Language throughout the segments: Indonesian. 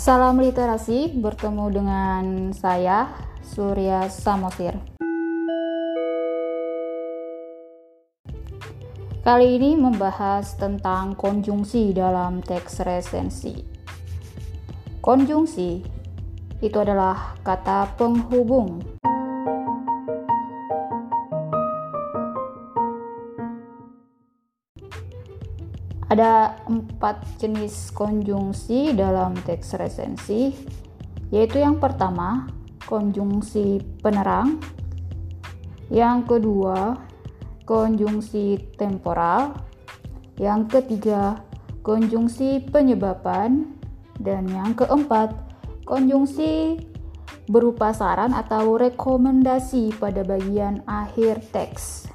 Salam literasi, bertemu dengan saya Surya Samosir. Kali ini membahas tentang konjungsi dalam teks resensi. Konjungsi itu adalah kata penghubung Ada empat jenis konjungsi dalam teks resensi, yaitu yang pertama, konjungsi penerang, yang kedua, konjungsi temporal, yang ketiga, konjungsi penyebaban, dan yang keempat, konjungsi berupa saran atau rekomendasi pada bagian akhir teks.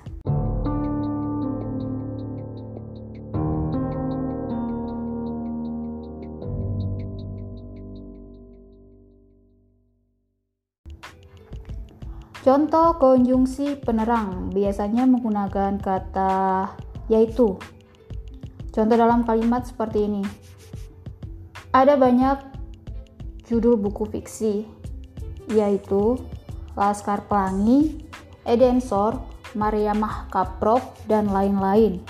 Contoh konjungsi penerang biasanya menggunakan kata yaitu. Contoh dalam kalimat seperti ini. Ada banyak judul buku fiksi, yaitu Laskar Pelangi, Edensor, Maria Mahkaprov, dan lain-lain.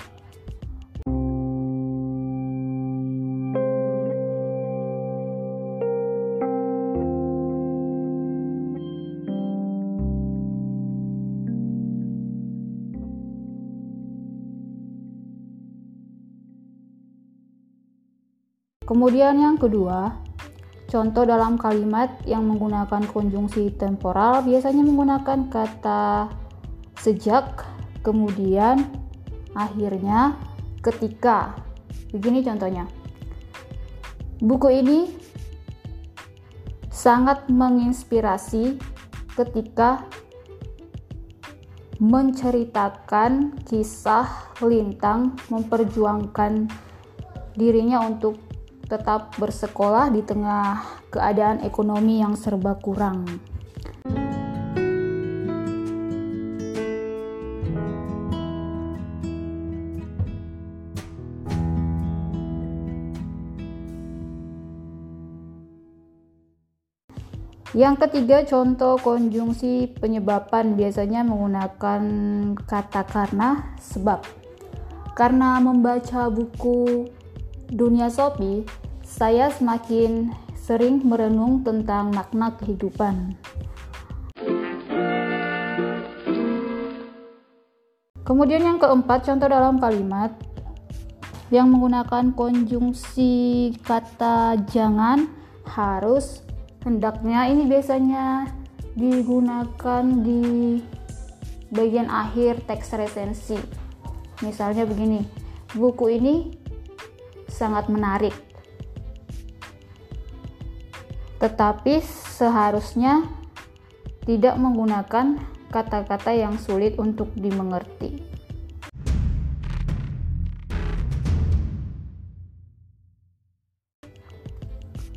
Kemudian yang kedua, contoh dalam kalimat yang menggunakan konjungsi temporal biasanya menggunakan kata sejak, kemudian, akhirnya, ketika. Begini contohnya. Buku ini sangat menginspirasi ketika menceritakan kisah Lintang memperjuangkan dirinya untuk tetap bersekolah di tengah keadaan ekonomi yang serba kurang. Yang ketiga, contoh konjungsi penyebaban biasanya menggunakan kata karena sebab. Karena membaca buku dunia Sopi, saya semakin sering merenung tentang makna kehidupan. Kemudian yang keempat, contoh dalam kalimat yang menggunakan konjungsi kata jangan, harus, hendaknya ini biasanya digunakan di bagian akhir teks resensi. Misalnya begini, buku ini sangat menarik. Tetapi seharusnya tidak menggunakan kata-kata yang sulit untuk dimengerti.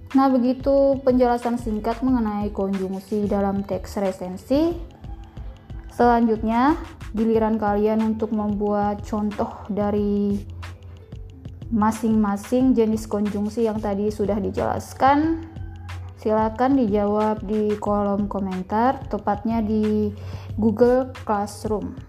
Nah, begitu penjelasan singkat mengenai konjungsi dalam teks resensi. Selanjutnya, giliran kalian untuk membuat contoh dari masing-masing jenis konjungsi yang tadi sudah dijelaskan. Silakan dijawab di kolom komentar, tepatnya di Google Classroom.